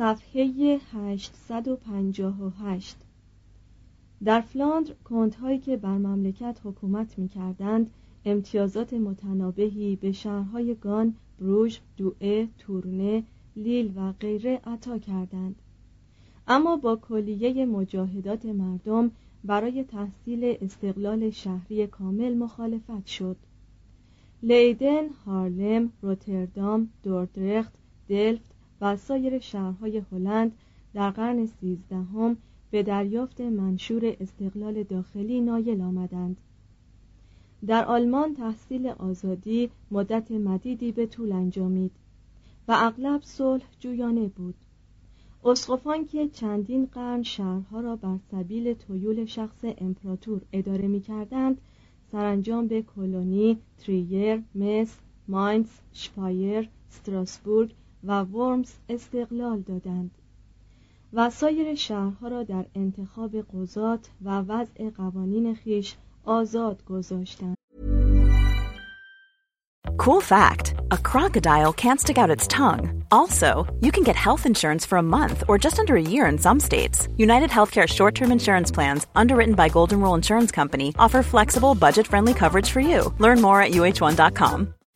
صفحه 858 در فلاندر کندهایی که بر مملکت حکومت می کردند امتیازات متنابهی به شهرهای گان، بروژ، دوئه، تورنه، لیل و غیره عطا کردند. اما با کلیه مجاهدات مردم برای تحصیل استقلال شهری کامل مخالفت شد. لیدن، هارلم، روتردام، دوردرخت، دلفت و سایر شهرهای هلند در قرن سیزدهم به دریافت منشور استقلال داخلی نایل آمدند. در آلمان تحصیل آزادی مدت مدیدی به طول انجامید و اغلب صلح جویانه بود. اسقفان که چندین قرن شهرها را بر سبیل تویول شخص امپراتور اداره می کردند سرانجام به کلونی، تریر، مس، ماینز، شپایر، ستراسبورگ و ورمز استقلال دادند و سایر شهرها را در انتخاب قضات و وضع قوانین خیش آزاد گذاشتند Cool fact a crocodile can't stick out its tongue. Also, you can get health insurance for a month or just under a year in some states. United Healthcare short term insurance plans, underwritten by Golden Rule Insurance Company, offer flexible, budget friendly coverage for you. Learn more at uh1.com.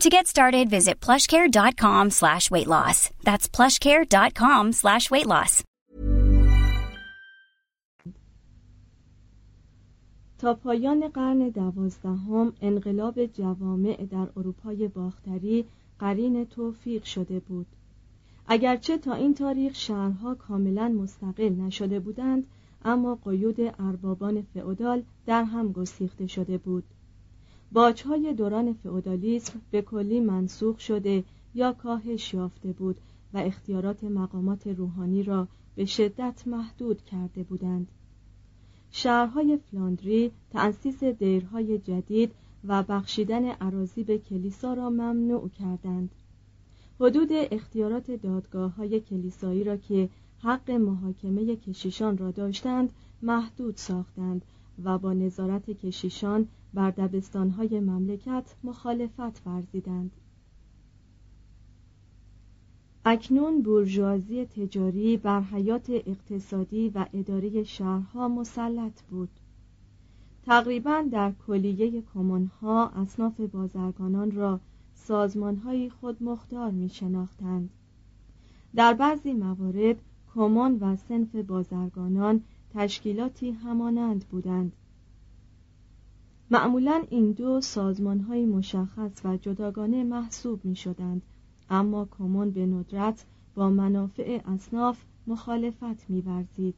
To get started, visit plushcare.com slash weight loss. That's plushcare.com slash weight loss. تا پایان قرن دوازدهم انقلاب جوامع در اروپای باختری قرین توفیق شده بود اگرچه تا این تاریخ شهرها کاملا مستقل نشده بودند اما قیود اربابان فئودال در هم گسیخته شده بود باجهای دوران فئودالیسم به کلی منسوخ شده یا کاهش یافته بود و اختیارات مقامات روحانی را به شدت محدود کرده بودند. شهرهای فلاندری تأسیس دیرهای جدید و بخشیدن عراضی به کلیسا را ممنوع کردند. حدود اختیارات دادگاه های کلیسایی را که حق محاکمه کشیشان را داشتند محدود ساختند و با نظارت کشیشان بر دبستانهای مملکت مخالفت ورزیدند. اکنون بورژوازی تجاری بر حیات اقتصادی و اداره شهرها مسلط بود. تقریبا در کلیه کمونها اصناف بازرگانان را سازمانهایی خود مختار می شناختند. در بعضی موارد کمون و سنف بازرگانان تشکیلاتی همانند بودند. معمولا این دو سازمانهای مشخص و جداگانه محسوب می شدند اما کمون به ندرت با منافع اصناف مخالفت می‌ورزید.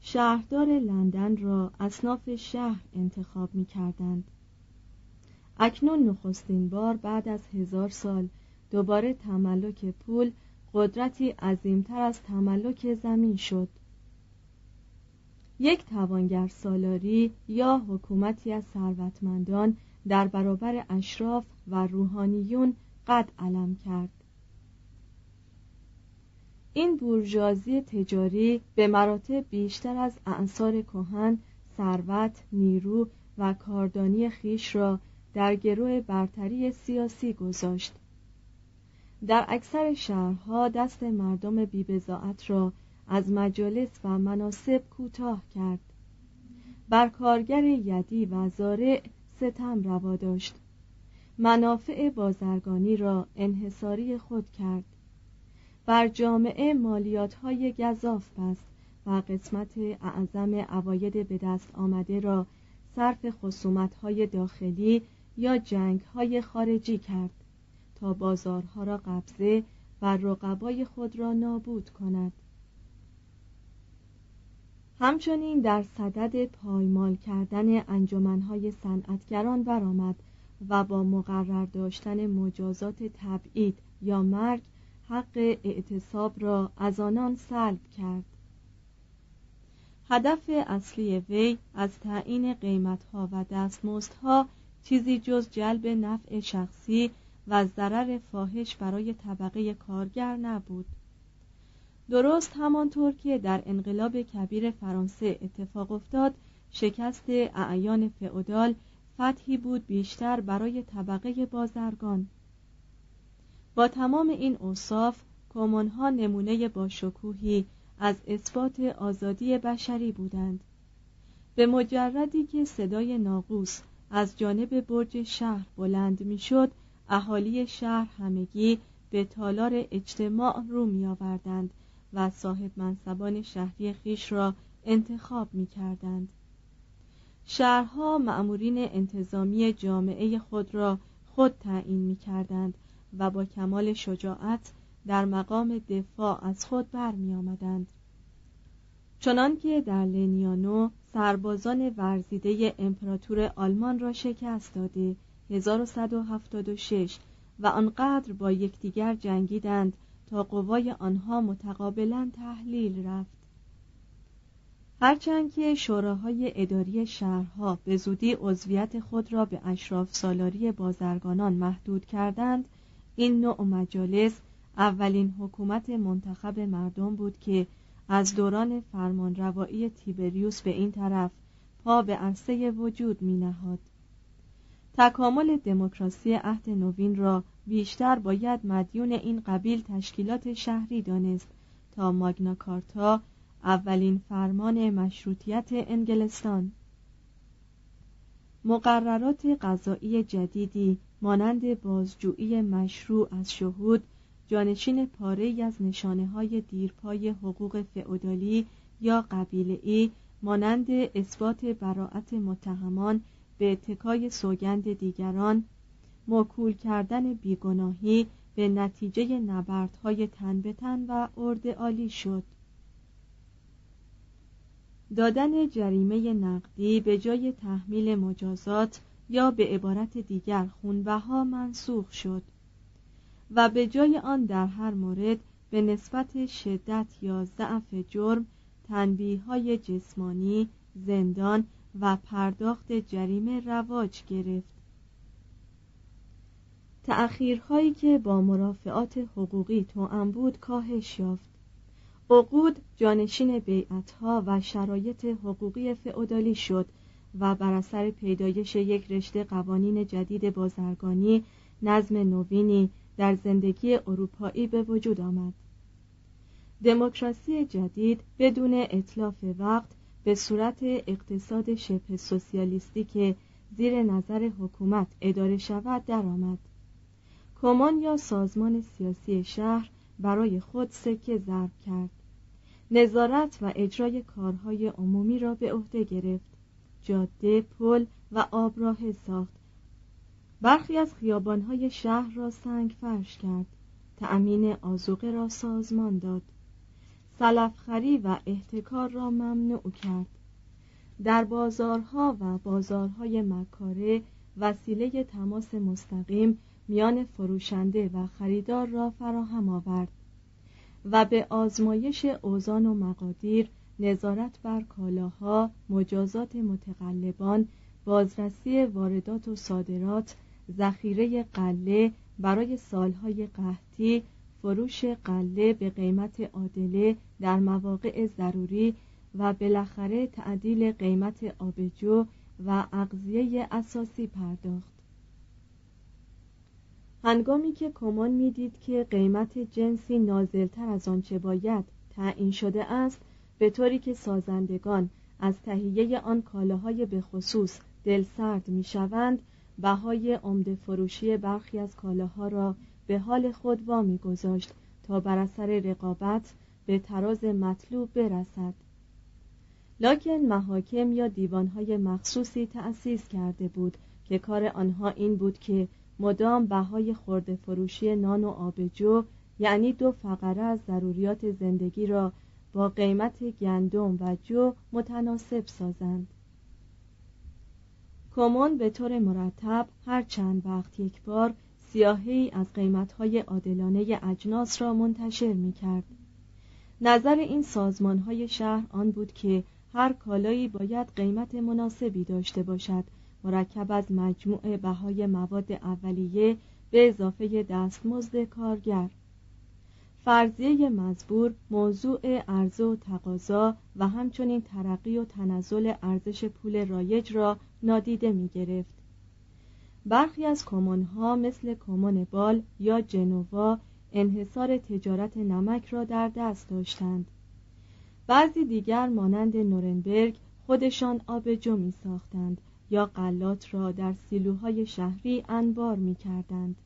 شهردار لندن را اصناف شهر انتخاب می کردند. اکنون نخستین بار بعد از هزار سال دوباره تملک پول قدرتی عظیمتر از تملک زمین شد یک توانگر سالاری یا حکومتی از ثروتمندان در برابر اشراف و روحانیون قد علم کرد. این بورژوازی تجاری به مراتب بیشتر از اعثار کهن ثروت نیرو و کاردانی خیش را در گروه برتری سیاسی گذاشت. در اکثر شهرها دست مردم بیبزاعت را از مجالس و مناسب کوتاه کرد. بر کارگر یدی و زارع ستم روا داشت. منافع بازرگانی را انحصاری خود کرد. بر جامعه مالیات های گذاف بست و قسمت اعظم عواید به دست آمده را صرف خصومت های داخلی یا جنگ های خارجی کرد تا بازارها را قبضه و رقبای خود را نابود کند. همچنین در صدد پایمال کردن انجمنهای صنعتگران برآمد و با مقرر داشتن مجازات تبعید یا مرگ حق اعتصاب را از آنان سلب کرد. هدف اصلی وی از تعیین قیمتها و دستمزدها چیزی جز جلب نفع شخصی و ضرر فاحش برای طبقه کارگر نبود. درست همانطور که در انقلاب کبیر فرانسه اتفاق افتاد شکست اعیان فئودال فتحی بود بیشتر برای طبقه بازرگان. با تمام این اوصاف کمونها نمونه با شکوهی از اثبات آزادی بشری بودند. به مجردی که صدای ناقوس از جانب برج شهر بلند می‌شد اهالی شهر همگی به تالار اجتماع رو می آوردند و صاحب منصبان شهری خیش را انتخاب می کردند. شهرها معمورین انتظامی جامعه خود را خود تعیین می کردند و با کمال شجاعت در مقام دفاع از خود برمی آمدند. چنانکه در لنیانو سربازان ورزیده امپراتور آلمان را شکست داده 1176 و آنقدر با یکدیگر جنگیدند تا قوای آنها متقابلا تحلیل رفت هرچند که شوراهای اداری شهرها به زودی عضویت خود را به اشراف سالاری بازرگانان محدود کردند این نوع مجالس اولین حکومت منتخب مردم بود که از دوران فرمانروایی تیبریوس به این طرف پا به عرصه وجود می نهاد. تکامل دموکراسی عهد نوین را بیشتر باید مدیون این قبیل تشکیلات شهری دانست تا ماگنا کارتا اولین فرمان مشروطیت انگلستان. مقررات قضایی جدیدی مانند بازجویی مشروع از شهود جانشین پاره از نشانه های دیرپای حقوق فئودالی یا قبیله مانند اثبات براعت متهمان به اتکای سوگند دیگران موکول کردن بیگناهی به نتیجه نبردهای تن به تن و ارد عالی شد. دادن جریمه نقدی به جای تحمیل مجازات یا به عبارت دیگر خونبها منسوخ شد و به جای آن در هر مورد به نسبت شدت یا ضعف جرم تنبیه های جسمانی، زندان و پرداخت جریمه رواج گرفت. تأخیرهایی که با مرافعات حقوقی توأم بود کاهش یافت. عقود جانشین بیعتها و شرایط حقوقی فئودالی شد و بر اثر پیدایش یک رشته قوانین جدید بازرگانی نظم نوینی در زندگی اروپایی به وجود آمد. دموکراسی جدید بدون اطلاف وقت به صورت اقتصاد شبه سوسیالیستی که زیر نظر حکومت اداره شود درآمد. کمان یا سازمان سیاسی شهر برای خود سکه ضرب کرد. نظارت و اجرای کارهای عمومی را به عهده گرفت. جاده پل و آبراه ساخت. برخی از خیابانهای شهر را سنگ فرش کرد. تأمین آزوقه را سازمان داد. سلفخری و احتکار را ممنوع کرد. در بازارها و بازارهای مکاره وسیله تماس مستقیم میان فروشنده و خریدار را فراهم آورد و به آزمایش اوزان و مقادیر نظارت بر کالاها مجازات متقلبان بازرسی واردات و صادرات ذخیره قله برای سالهای قحطی فروش قله به قیمت عادله در مواقع ضروری و بالاخره تعدیل قیمت آبجو و اغذیه اساسی پرداخت. هنگامی که کمان می‌دید که قیمت جنسی نازلتر از آنچه باید تعیین شده است به طوری که سازندگان از تهیه آن کالاهای به خصوص دلسرد می‌شوند بهای عمده فروشی برخی از کالاها را به حال خود وامی گذاشت تا بر اثر رقابت به تراز مطلوب برسد. لکن محاکم یا دیوانهای مخصوصی تأسیس کرده بود که کار آنها این بود که مدام بهای خورده فروشی نان و آبجو یعنی دو فقره از ضروریات زندگی را با قیمت گندم و جو متناسب سازند کمون به طور مرتب هر چند وقت یک بار سیاهی از قیمتهای عادلانه اجناس را منتشر می کرد. نظر این سازمان های شهر آن بود که هر کالایی باید قیمت مناسبی داشته باشد مرکب از مجموع بهای مواد اولیه به اضافه دستمزد کارگر. فرضیه مزبور موضوع عرضه و تقاضا و همچنین ترقی و تنزل ارزش پول رایج را نادیده می گرفت. برخی از کمونها مثل کمون بال یا جنوا انحصار تجارت نمک را در دست داشتند. بعضی دیگر مانند نورنبرگ خودشان آبجو می ساختند یا قلات را در سیلوهای شهری انبار می کردند.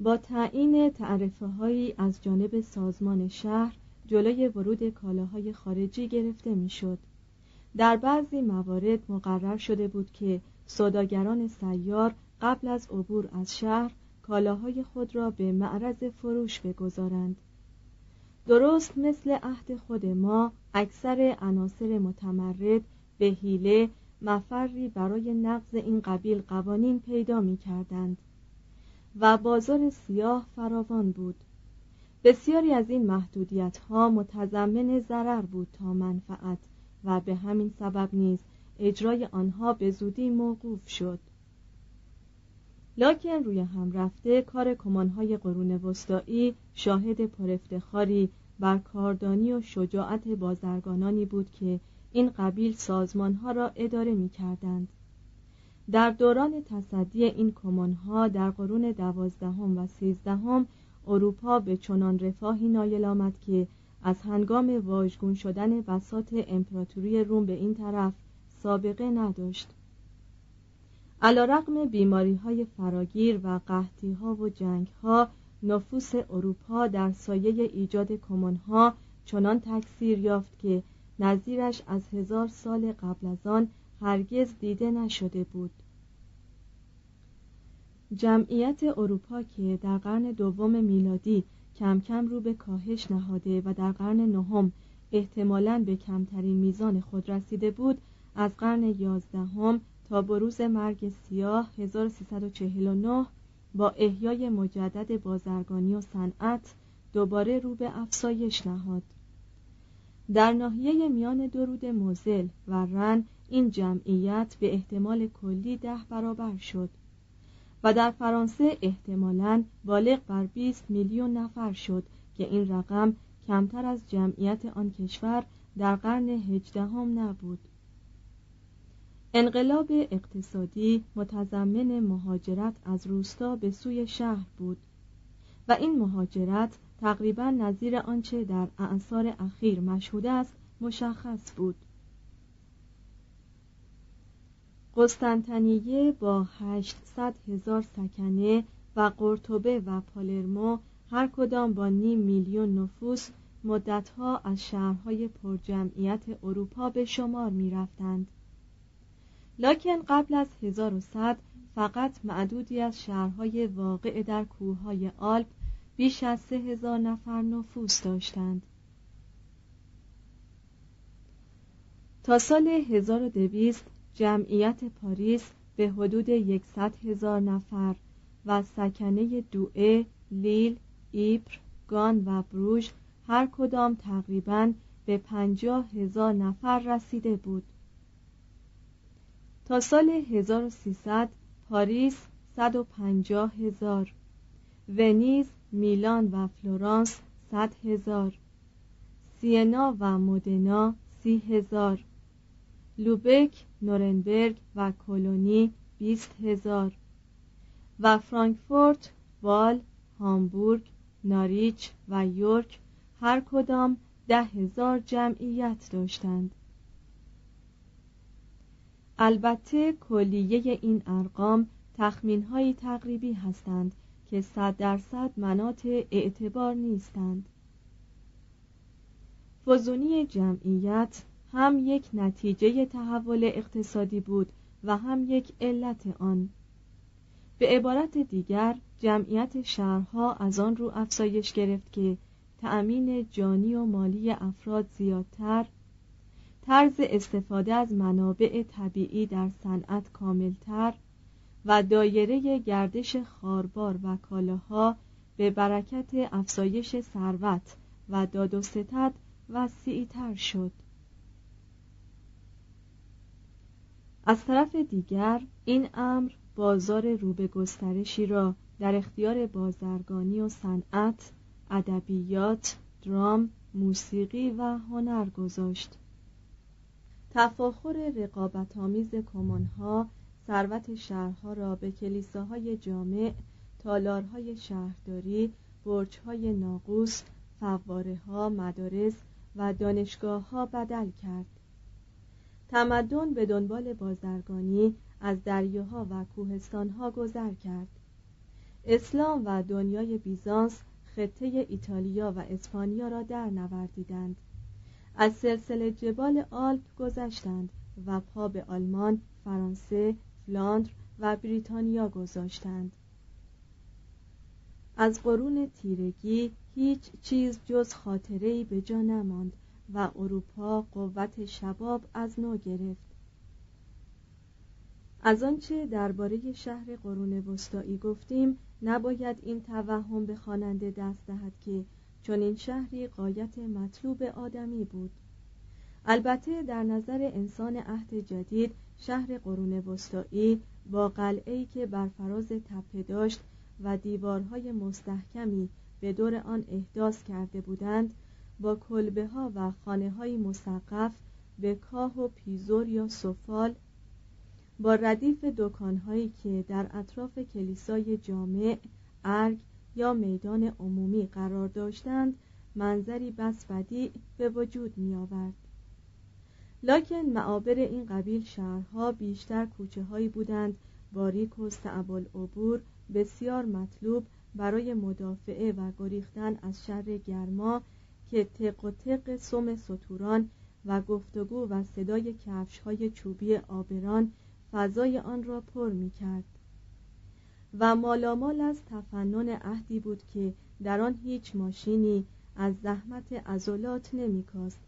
با تعیین تعرفه هایی از جانب سازمان شهر جلوی ورود کالاهای خارجی گرفته می‌شد. در بعضی موارد مقرر شده بود که سوداگران سیار قبل از عبور از شهر کالاهای خود را به معرض فروش بگذارند درست مثل عهد خود ما اکثر عناصر متمرد به حیله مفری برای نقض این قبیل قوانین پیدا می کردند و بازار سیاه فراوان بود. بسیاری از این محدودیت ها متضمن ضرر بود تا منفعت و به همین سبب نیز اجرای آنها به زودی موقوف شد. لکن روی هم رفته کار کمانهای قرون وسطایی شاهد پرافتخاری بر کاردانی و شجاعت بازرگانانی بود که این قبیل سازمانها را اداره می کردند. در دوران تصدی این کمانها در قرون دوازدهم و سیزدهم اروپا به چنان رفاهی نایل آمد که از هنگام واژگون شدن بساط امپراتوری روم به این طرف سابقه نداشت علا رقم بیماری های فراگیر و قحطی ها و جنگ ها نفوس اروپا در سایه ایجاد ها چنان تکثیر یافت که نظیرش از هزار سال قبل از آن هرگز دیده نشده بود. جمعیت اروپا که در قرن دوم میلادی کم کم رو به کاهش نهاده و در قرن نهم احتمالاً به کمترین میزان خود رسیده بود از قرن یازدهم تا بروز مرگ سیاه 1349 با احیای مجدد بازرگانی و صنعت دوباره رو به افزایش نهاد. در ناحیه میان درود موزل و رن این جمعیت به احتمال کلی ده برابر شد و در فرانسه احتمالاً بالغ بر 20 میلیون نفر شد که این رقم کمتر از جمعیت آن کشور در قرن هجدهم نبود. انقلاب اقتصادی متضمن مهاجرت از روستا به سوی شهر بود و این مهاجرت تقریبا نظیر آنچه در اعثار اخیر مشهود است مشخص بود قسطنطنیه با 800 هزار سکنه و قرطبه و پالرمو هر کدام با نیم میلیون نفوس مدتها از شهرهای پرجمعیت اروپا به شمار می رفتند. لکن قبل از 1100 فقط معدودی از شهرهای واقع در کوههای آلپ بیش از سه هزار نفر نفوس داشتند. تا سال 1200 جمعیت پاریس به حدود یکصد هزار نفر و سکنه دوئه، لیل، ایپر، گان و بروژ هر کدام تقریبا به پنجاه هزار نفر رسیده بود. تا سال 1300 پاریس 150 هزار ونیز، میلان و فلورانس 100 هزار. سینا و مدنا سی هزار. لوبک، نورنبرگ و کلونی بیست هزار. و فرانکفورت، وال، هامبورگ، ناریچ و یورک هر کدام ده هزار جمعیت داشتند. البته کلیه این ارقام تخمین های تقریبی هستند که صد درصد منات اعتبار نیستند. فزونی جمعیت هم یک نتیجه تحول اقتصادی بود و هم یک علت آن. به عبارت دیگر جمعیت شهرها از آن رو افزایش گرفت که تأمین جانی و مالی افراد زیادتر طرز استفاده از منابع طبیعی در صنعت کاملتر و دایره گردش خاربار و کالاها به برکت افزایش ثروت و داد و ستد وسیعتر شد. از طرف دیگر این امر بازار رو به گسترشی را در اختیار بازرگانی و صنعت ادبیات درام موسیقی و هنر گذاشت. تفاخر رقابتآمیز کمانها ثروت شهرها را به کلیساهای جامع تالارهای شهرداری برجهای ناقوس فواره ها مدارس و دانشگاه ها بدل کرد. تمدن به دنبال بازرگانی از دریاها و کوهستانها گذر کرد. اسلام و دنیای بیزانس خطه ایتالیا و اسپانیا را در نوردیدند. از سلسله جبال آلپ گذشتند و پا به آلمان، فرانسه، فلاندر و بریتانیا گذاشتند. از قرون تیرگی هیچ چیز جز خاطره‌ای به جا نماند و اروپا قوت شباب از نو گرفت. از آنچه درباره شهر قرون وسطایی گفتیم نباید این توهم به خواننده دست دهد که چون این شهری قایت مطلوب آدمی بود. البته در نظر انسان عهد جدید شهر قرون وسطایی با قلعه‌ای که بر فراز تپه داشت و دیوارهای مستحکمی به دور آن احداث کرده بودند با کلبه ها و خانه های مسقف به کاه و پیزور یا سفال با ردیف دکانهایی که در اطراف کلیسای جامع ارگ یا میدان عمومی قرار داشتند منظری بس بدی به وجود می آورد لکن معابر این قبیل شهرها بیشتر کوچه هایی بودند. باریک و صعب العبور بسیار مطلوب برای مدافعه و گریختن از شر گرما که تق و تق سم سطوران و گفتگو و صدای کفش های چوبی آبران فضای آن را پر می کرد و مالامال از تفنن عهدی بود که در آن هیچ ماشینی از زحمت عضلات نمیکاست.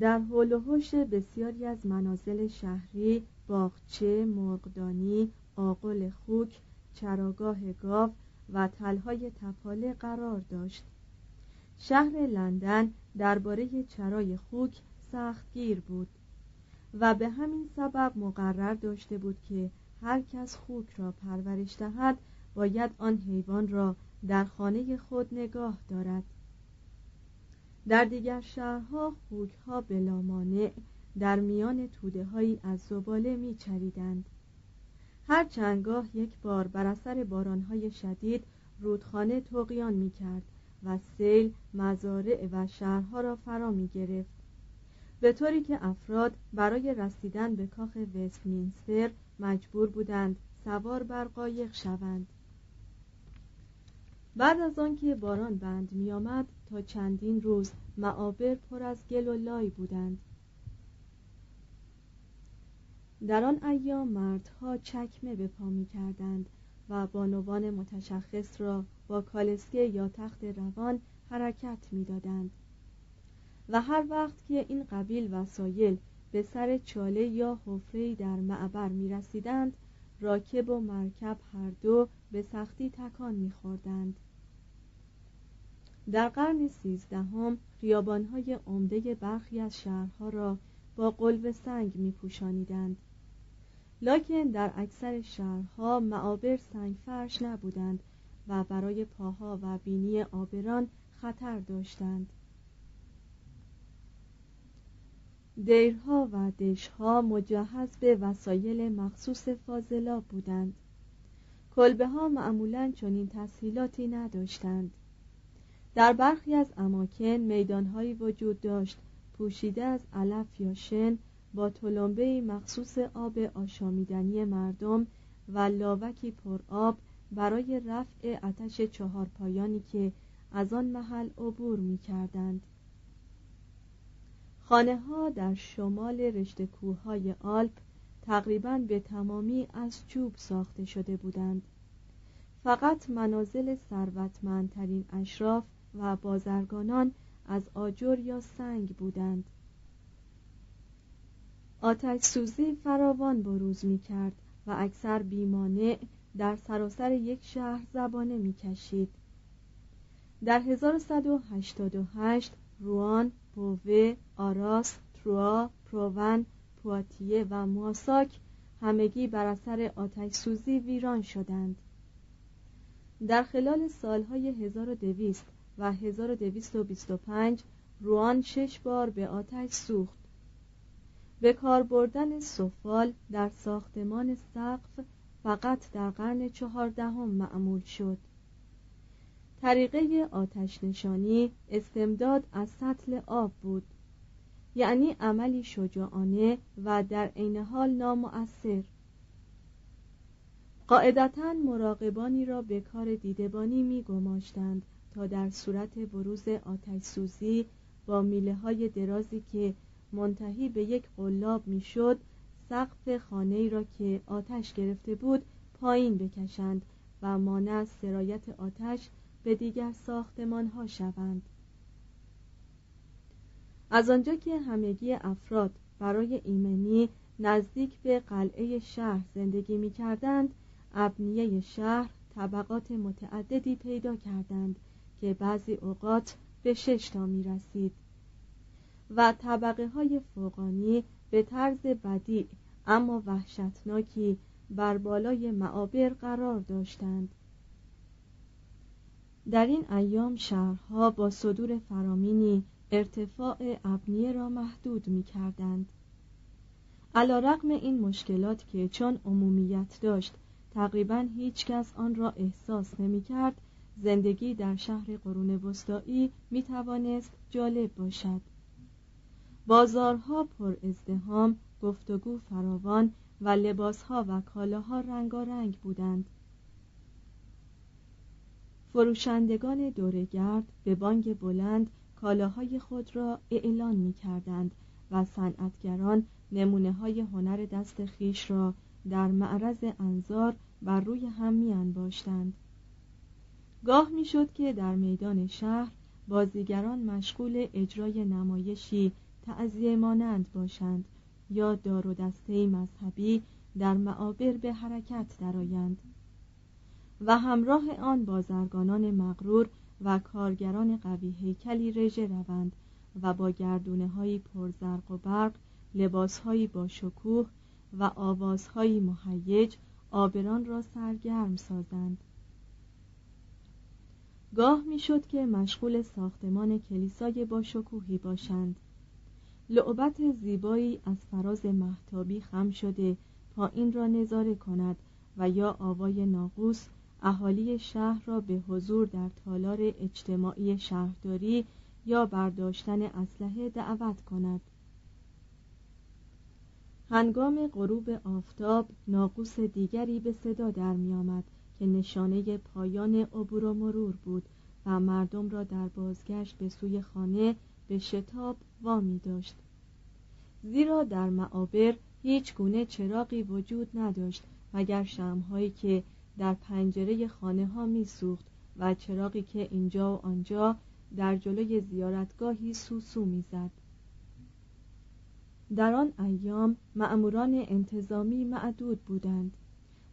در حول بسیاری از منازل شهری باغچه مرغدانی آقل خوک چراگاه گاو و تلهای تپاله قرار داشت. شهر لندن درباره چرای خوک سختگیر بود و به همین سبب مقرر داشته بود که هر کس خوک را پرورش دهد باید آن حیوان را در خانه خود نگاه دارد. در دیگر شهرها خوکها بلامانع در میان توده هایی از زباله می چریدند. هر چندگاه یک بار بر اثر بارانهای شدید رودخانه توقیان می کرد و سیل مزارع و شهرها را فرا می گرفت به طوری که افراد برای رسیدن به کاخ وستمینستر مجبور بودند سوار بر قایق شوند بعد از آنکه باران بند می آمد تا چندین روز معابر پر از گل و لای بودند. در آن ایام مردها چکمه به پا می کردند و بانوان متشخص را با کالسکه یا تخت روان حرکت می‌دادند. و هر وقت که این قبیل وسایل به سر چاله یا حفره در معبر می رسیدند راکب و مرکب هر دو به سختی تکان میخوردند. در قرن سیزدهم خیابانهای عمده برخی از شهرها را با قلب سنگ می پوشانیدند. لکن در اکثر شهرها معابر سنگ فرش نبودند و برای پاها و بینی آبران خطر داشتند. دیرها و دشها مجهز به وسایل مخصوص فاضلاب بودند. کلبه ها معمولا چنین تسهیلاتی نداشتند. در برخی از اماکن میدانهایی وجود داشت. پوشیده از علف یا شن با تلمبه مخصوص آب آشامیدنی مردم و لاوکی پر آب برای رفع آتش چهار پایانی که از آن محل عبور می کردند خانه ها در شمال رشته کوههای آلپ تقریبا به تمامی از چوب ساخته شده بودند. فقط منازل ثروتمندترین اشراف و بازرگانان از آجر یا سنگ بودند آتش سوزی فراوان بروز می کرد و اکثر بیمانع در سراسر یک شهر زبانه می کشید. در 1188 روان، بوه، آراس، تروا، پروون، پواتیه و مواساک همگی بر اثر آتش سوزی ویران شدند. در خلال سالهای 1200 و 1225 روان شش بار به آتش سوخت. به کار بردن سفال در ساختمان سقف فقط در قرن چهاردهم معمول شد. طریقه آتش نشانی استمداد از سطل آب بود. یعنی عملی شجاعانه و در عین حال نامؤثر. قاعدتا مراقبانی را به کار دیدبانی می گماشتند تا در صورت بروز آتش سوزی با میله های درازی که منتهی به یک قلاب می‌شد سقف خانه را که آتش گرفته بود پایین بکشند و مانع از سرایت آتش به دیگر ساختمان ها شوند. از آنجا که همگی افراد برای ایمنی نزدیک به قلعه شهر زندگی می کردند ابنیه شهر طبقات متعددی پیدا کردند. که بعضی اوقات به شش تا می رسید و طبقه های فوقانی به طرز بدی اما وحشتناکی بر بالای معابر قرار داشتند. در این ایام شهرها با صدور فرامینی ارتفاع ابنیه را محدود می کردند علا رقم این مشکلات که چون عمومیت داشت تقریبا هیچ کس آن را احساس نمی کرد زندگی در شهر قرون وسطایی می توانست جالب باشد بازارها پر ازدهام گفتگو فراوان و لباسها و کالاها رنگارنگ بودند فروشندگان دورگرد به بانگ بلند کالاهای خود را اعلان می کردند و صنعتگران نمونه های هنر دست خیش را در معرض انظار بر روی هم می انباشتند. گاه می‌شد که در میدان شهر بازیگران مشغول اجرای نمایشی تعذیه مانند باشند یا دار و دسته مذهبی در معابر به حرکت درآیند و همراه آن بازرگانان مغرور و کارگران قوی هیکلی رژه روند و با گردونه های پرزرق و برق لباسهایی با شکوه و آوازهایی مهیج آبران را سرگرم سازند. گاه می‌شد که مشغول ساختمان کلیسای با شکوهی باشند. لعبت زیبایی از فراز محتابی خم شده پایین را نظاره کند و یا آوای ناقوس اهالی شهر را به حضور در تالار اجتماعی شهرداری یا برداشتن اسلحه دعوت کند. هنگام غروب آفتاب ناقوس دیگری به صدا در میآمد. که نشانه پایان عبور و مرور بود و مردم را در بازگشت به سوی خانه به شتاب وامی داشت زیرا در معابر هیچ گونه چراغی وجود نداشت مگر شمهایی که در پنجره خانه ها می سوخت و چراغی که اینجا و آنجا در جلوی زیارتگاهی سوسو می‌زد. در آن ایام مأموران انتظامی معدود بودند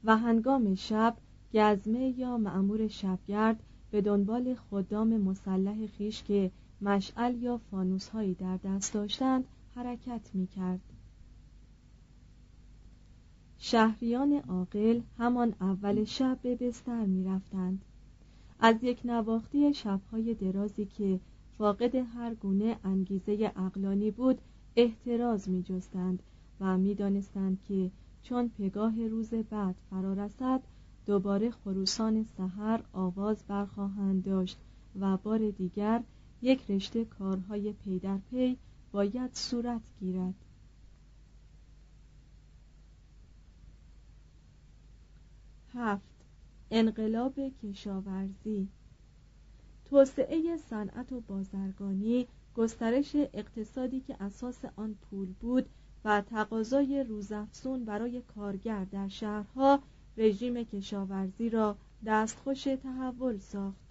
و هنگام شب گزمه یا مأمور شبگرد به دنبال خدام مسلح خیش که مشعل یا فانوس هایی در دست داشتند حرکت می کرد. شهریان عاقل همان اول شب به بستر می رفتند. از یک نواختی شبهای درازی که فاقد هر گونه انگیزه اقلانی بود احتراز می جستند و می دانستند که چون پگاه روز بعد فرا رسد دوباره خروسان سحر آواز برخواهند داشت و بار دیگر یک رشته کارهای پی در پی باید صورت گیرد. هفت. انقلاب کشاورزی. توسعه صنعت و بازرگانی گسترش اقتصادی که اساس آن پول بود و تقاضای روزافزون برای کارگر در شهرها رژیم کشاورزی را دستخوش تحول ساخت.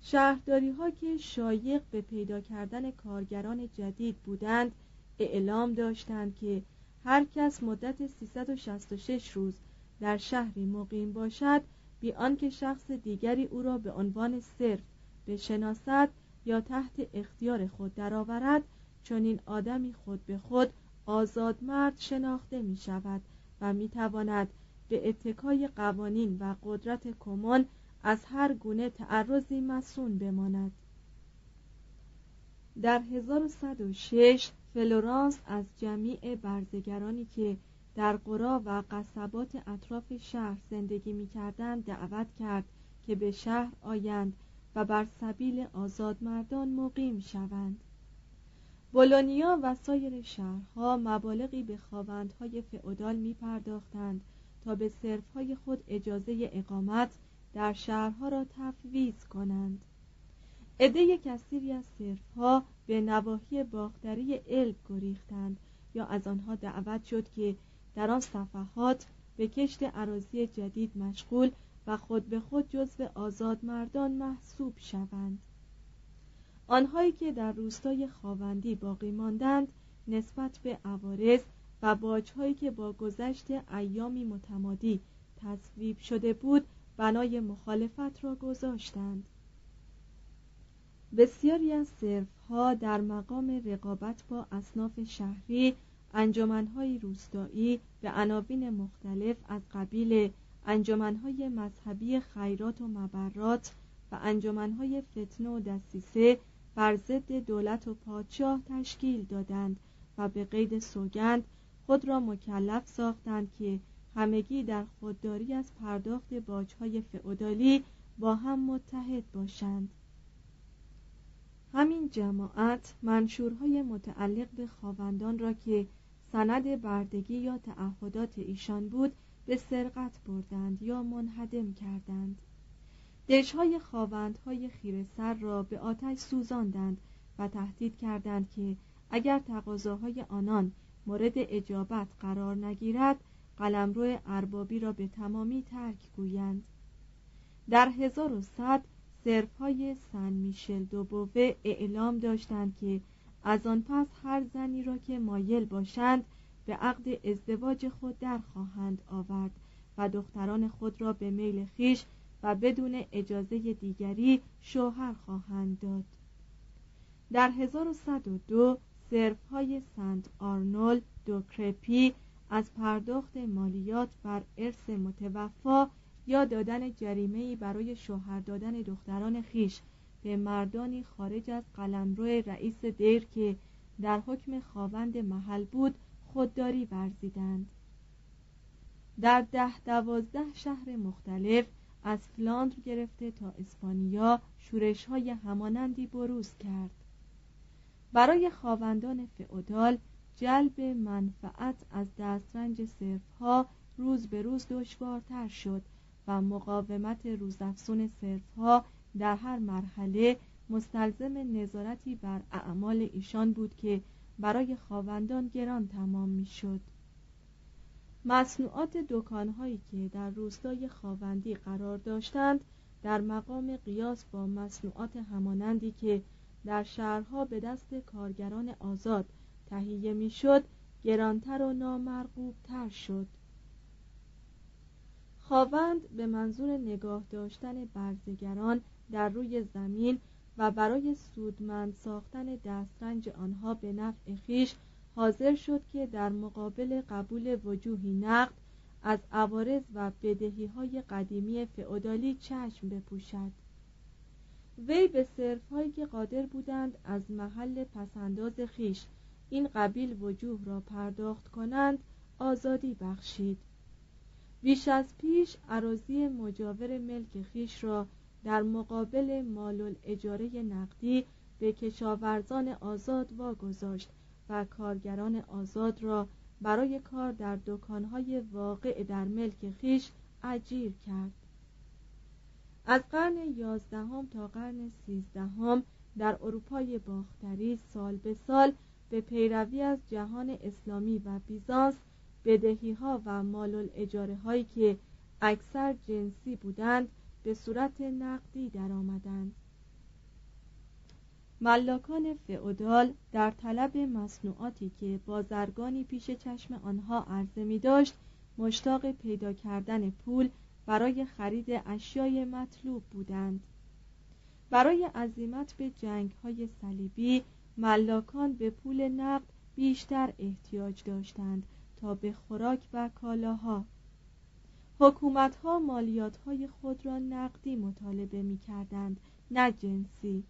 شهرداری ها که شایق به پیدا کردن کارگران جدید بودند اعلام داشتند که هر کس مدت 366 روز در شهری مقیم باشد بی آنکه شخص دیگری او را به عنوان صرف بشناسد یا تحت اختیار خود درآورد چون این آدمی خود به خود آزاد مرد شناخته می شود و می تواند به اتکای قوانین و قدرت کمون از هر گونه تعرضی مسون بماند. در 1106 فلورانس از جمیع برزگرانی که در قرا و قصبات اطراف شهر زندگی می‌کردند دعوت کرد که به شهر آیند و بر سبیل آزادمردان مقیم شوند. بولونیا و سایر شهرها مبالغی به خواوندهای فئودال می پرداختند تا به صرفهای خود اجازه اقامت در شهرها را تفویض کنند. عده کثیری از صرفها به نواحی باختری الب گریختند یا از آنها دعوت شد که در آن صفحات به کشت عراضی جدید مشغول و خود به خود جزو آزاد مردان محسوب شوند. آنهایی که در روستای خاوندی باقی ماندند نسبت به عوارض و باجهایی که با گذشت ایامی متمادی تصویب شده بود بنای مخالفت را گذاشتند. بسیاری از صرفها در مقام رقابت با اصناف شهری انجمنهای روستایی به عناوین مختلف از قبیل انجمنهای مذهبی خیرات و مبرات و انجمنهای فتنه و دستیسه بر ضد دولت و پادشاه تشکیل دادند و به قید سوگند خود را مکلف ساختند که همگی در خودداری از پرداخت باجهای فئودالی با هم متحد باشند. همین جماعت منشورهای متعلق به خواوندان را که سند بردگی یا تعهدات ایشان بود به سرقت بردند یا منهدم کردند. دشهای خواوندهای خیر سر را به آتش سوزاندند و تهدید کردند که اگر تقاضاهای آنان مورد اجابت قرار نگیرد قلمرو اربابی را به تمامی ترک گویند. در 1100 سرف های سن میشل دوبوه اعلام داشتند که از آن پس هر زنی را که مایل باشند به عقد ازدواج خود در خواهند آورد و دختران خود را به میل خیش و بدون اجازه دیگری شوهر خواهند داد. در 1102 سرف های سنت آرنول دو کرپی از پرداخت مالیات بر ارث متوفا یا دادن جریمه برای شوهر دادن دختران خیش به مردانی خارج از قلمرو رئیس دیر که در حکم خواوند محل بود خودداری ورزیدند. در ده دوازده شهر مختلف از فلاندر گرفته تا اسپانیا شورش های همانندی بروز کرد. برای خواوندان فئودال جلب منفعت از دسترنج ها روز به روز دشوارتر شد و مقاومت روزافزون ها در هر مرحله مستلزم نظارتی بر اعمال ایشان بود که برای خواوندان گران تمام می‌شد. مصنوعات دکانهایی که در روستای خواوندی قرار داشتند در مقام قیاس با مصنوعات همانندی که در شهرها به دست کارگران آزاد تهیه می‌شد گرانتر و نامرغوبتر شد. خواوند به منظور نگاه داشتن برزگران در روی زمین و برای سودمند ساختن دسترنج آنها به نفع خیش حاضر شد که در مقابل قبول وجوهی نقد از عوارض و بدهی های قدیمی فئودالی چشم بپوشد. وی به صرف هایی که قادر بودند از محل پسنداز خیش این قبیل وجوه را پرداخت کنند آزادی بخشید. بیش از پیش عراضی مجاور ملک خیش را در مقابل مال اجاره نقدی به کشاورزان آزاد واگذاشت و کارگران آزاد را برای کار در دکانهای واقع در ملک خیش اجیر کرد. از قرن یازدهم تا قرن سیزدهم در اروپای باختری سال به سال به پیروی از جهان اسلامی و بیزانس بدهی ها و مال اجاره هایی که اکثر جنسی بودند به صورت نقدی درآمدند. ملاکان فئودال در طلب مصنوعاتی که بازرگانی پیش چشم آنها عرضه می داشت مشتاق پیدا کردن پول برای خرید اشیای مطلوب بودند. برای عزیمت به جنگ های صلیبی ملاکان به پول نقد بیشتر احتیاج داشتند تا به خوراک و کالاها. حکومت ها مالیات های خود را نقدی مطالبه می کردند نه جنسی.